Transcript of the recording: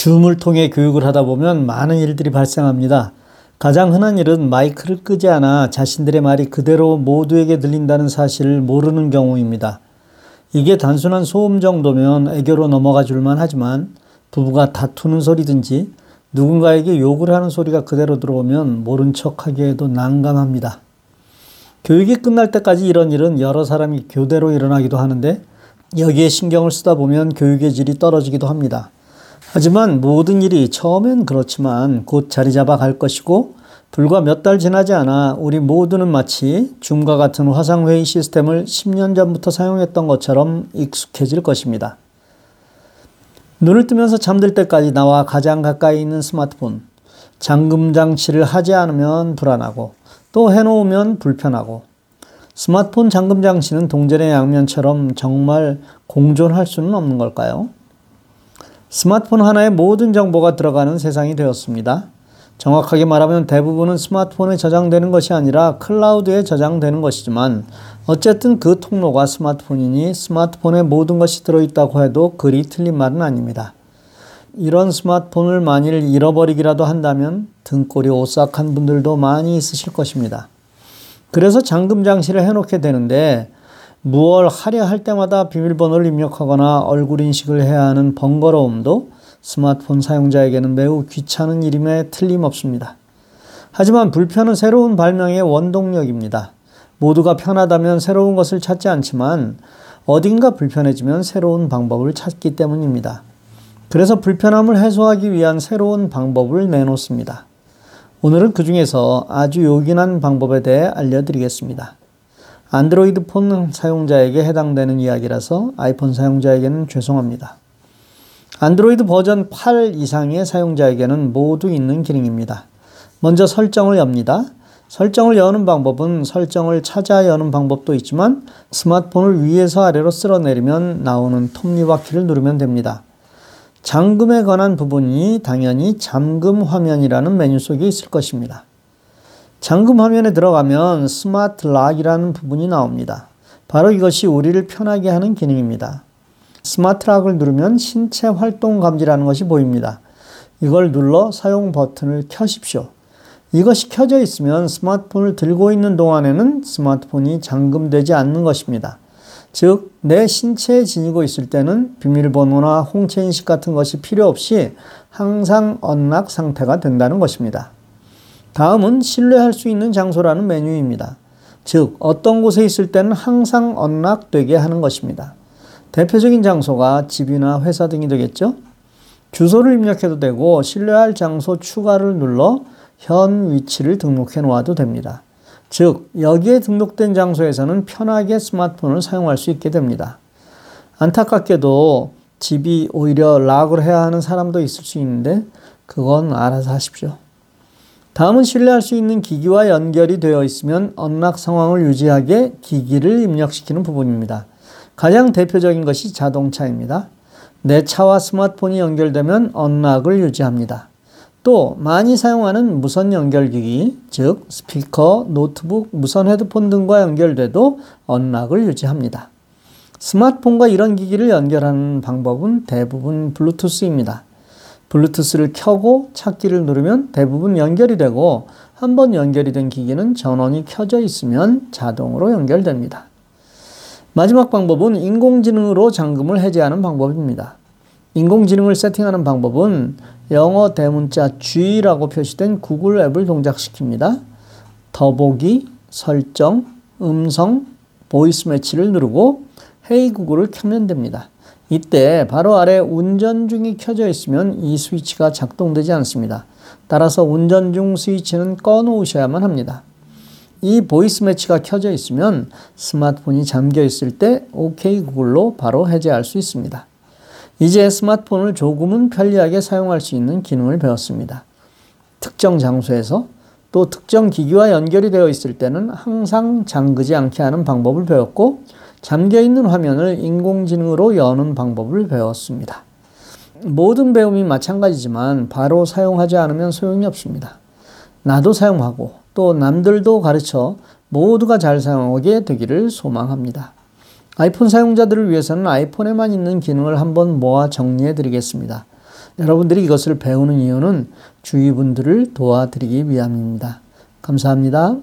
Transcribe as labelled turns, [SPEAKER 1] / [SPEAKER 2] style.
[SPEAKER 1] 줌을 통해 교육을 하다 보면 많은 일들이 발생합니다. 가장 흔한 일은 마이크를 끄지 않아 자신들의 말이 그대로 모두에게 들린다는 사실을 모르는 경우입니다. 이게 단순한 소음 정도면 애교로 넘어가 줄만 하지만 부부가 다투는 소리든지 누군가에게 욕을 하는 소리가 그대로 들어오면 모른 척 하기에도 난감합니다. 교육이 끝날 때까지 이런 일은 여러 사람이 교대로 일어나기도 하는데 여기에 신경을 쓰다 보면 교육의 질이 떨어지기도 합니다. 하지만 모든 일이 처음엔 그렇지만 곧 자리 잡아 갈 것이고 불과 몇 달 지나지 않아 우리 모두는 마치 줌과 같은 화상회의 시스템을 10년 전부터 사용했던 것처럼 익숙해질 것입니다. 눈을 뜨면서 잠들 때까지 나와 가장 가까이 있는 스마트폰, 잠금 장치를 하지 않으면 불안하고 또 해놓으면 불편하고 스마트폰 잠금 장치는 동전의 양면처럼 정말 공존할 수는 없는 걸까요? 스마트폰 하나에 모든 정보가 들어가는 세상이 되었습니다. 정확하게 말하면 대부분은 스마트폰에 저장되는 것이 아니라 클라우드에 저장되는 것이지만 어쨌든 그 통로가 스마트폰이니 스마트폰에 모든 것이 들어있다고 해도 그리 틀린 말은 아닙니다. 이런 스마트폰을 만일 잃어버리기라도 한다면 등골이 오싹한 분들도 많이 있으실 것입니다. 그래서 잠금 장치를 해놓게 되는데 무얼 하려 할 때마다 비밀번호를 입력하거나 얼굴 인식을 해야 하는 번거로움도 스마트폰 사용자에게는 매우 귀찮은 일임에 틀림없습니다. 하지만 불편은 새로운 발명의 원동력입니다. 모두가 편하다면 새로운 것을 찾지 않지만 어딘가 불편해지면 새로운 방법을 찾기 때문입니다. 그래서 불편함을 해소하기 위한 새로운 방법을 내놓습니다. 오늘은 그 중에서 아주 요긴한 방법에 대해 알려드리겠습니다. 안드로이드 폰 사용자에게 해당되는 이야기라서 아이폰 사용자에게는 죄송합니다. 안드로이드 버전 8 이상의 사용자에게는 모두 있는 기능입니다. 먼저 설정을 엽니다. 설정을 여는 방법은 설정을 찾아 여는 방법도 있지만 스마트폰을 위에서 아래로 쓸어내리면 나오는 톱니바퀴를 누르면 됩니다. 잠금에 관한 부분이 당연히 잠금 화면이라는 메뉴 속에 있을 것입니다. 잠금 화면에 들어가면 Smart Lock이라는 부분이 나옵니다. 바로 이것이 우리를 편하게 하는 기능입니다. Smart Lock을 누르면 신체 활동 감지라는 것이 보입니다. 이걸 눌러 사용 버튼을 켜십시오. 이것이 켜져 있으면 스마트폰을 들고 있는 동안에는 스마트폰이 잠금되지 않는 것입니다. 즉, 내 신체에 지니고 있을 때는 비밀번호나 홍채 인식 같은 것이 필요 없이 항상 언락 상태가 된다는 것입니다. 다음은 신뢰할 수 있는 장소라는 메뉴입니다. 즉, 어떤 곳에 있을 때는 항상 언락되게 하는 것입니다. 대표적인 장소가 집이나 회사 등이 되겠죠? 주소를 입력해도 되고, 신뢰할 장소 추가를 눌러 현 위치를 등록해 놓아도 됩니다. 즉, 여기에 등록된 장소에서는 편하게 스마트폰을 사용할 수 있게 됩니다. 안타깝게도 집이 오히려 락을 해야 하는 사람도 있을 수 있는데, 그건 알아서 하십시오. 다음은 신뢰할 수 있는 기기와 연결이 되어 있으면 언락 상황을 유지하게 기기를 입력시키는 부분입니다. 가장 대표적인 것이 자동차입니다. 내 차와 스마트폰이 연결되면 언락을 유지합니다. 또 많이 사용하는 무선 연결기기, 즉 스피커, 노트북, 무선 헤드폰 등과 연결돼도 unlock을 유지합니다. 스마트폰과 이런 기기를 연결하는 방법은 대부분 블루투스입니다. 블루투스를 켜고 찾기를 누르면 대부분 연결이 되고 한 번 연결이 된 기기는 전원이 켜져 있으면 자동으로 연결됩니다. 마지막 방법은 인공지능으로 잠금을 해제하는 방법입니다. 인공지능을 세팅하는 방법은 영어 대문자 G라고 표시된 구글 앱을 동작시킵니다. 더보기, 설정, 음성, Voice Match를 누르고 Hey Google을 켜면 됩니다. 이때 바로 아래 운전 중이 켜져 있으면 이 스위치가 작동되지 않습니다. 따라서 운전 중 스위치는 꺼 놓으셔야만 합니다. 이 Voice Match가 켜져 있으면 스마트폰이 잠겨 있을 때 OK 구글로 바로 해제할 수 있습니다. 이제 스마트폰을 조금은 편리하게 사용할 수 있는 기능을 배웠습니다. 특정 장소에서 또 특정 기기와 연결이 되어 있을 때는 항상 잠그지 않게 하는 방법을 배웠고 잠겨 있는 화면을 인공지능으로 여는 방법을 배웠습니다. 모든 배움이 마찬가지지만 바로 사용하지 않으면 소용이 없습니다. 나도 사용하고 또 남들도 가르쳐 모두가 잘 사용하게 되기를 소망합니다. 아이폰 사용자들을 위해서는 아이폰에만 있는 기능을 한번 모아 정리해 드리겠습니다. 여러분들이 이것을 배우는 이유는 주위 분들을 도와드리기 위함입니다. 감사합니다.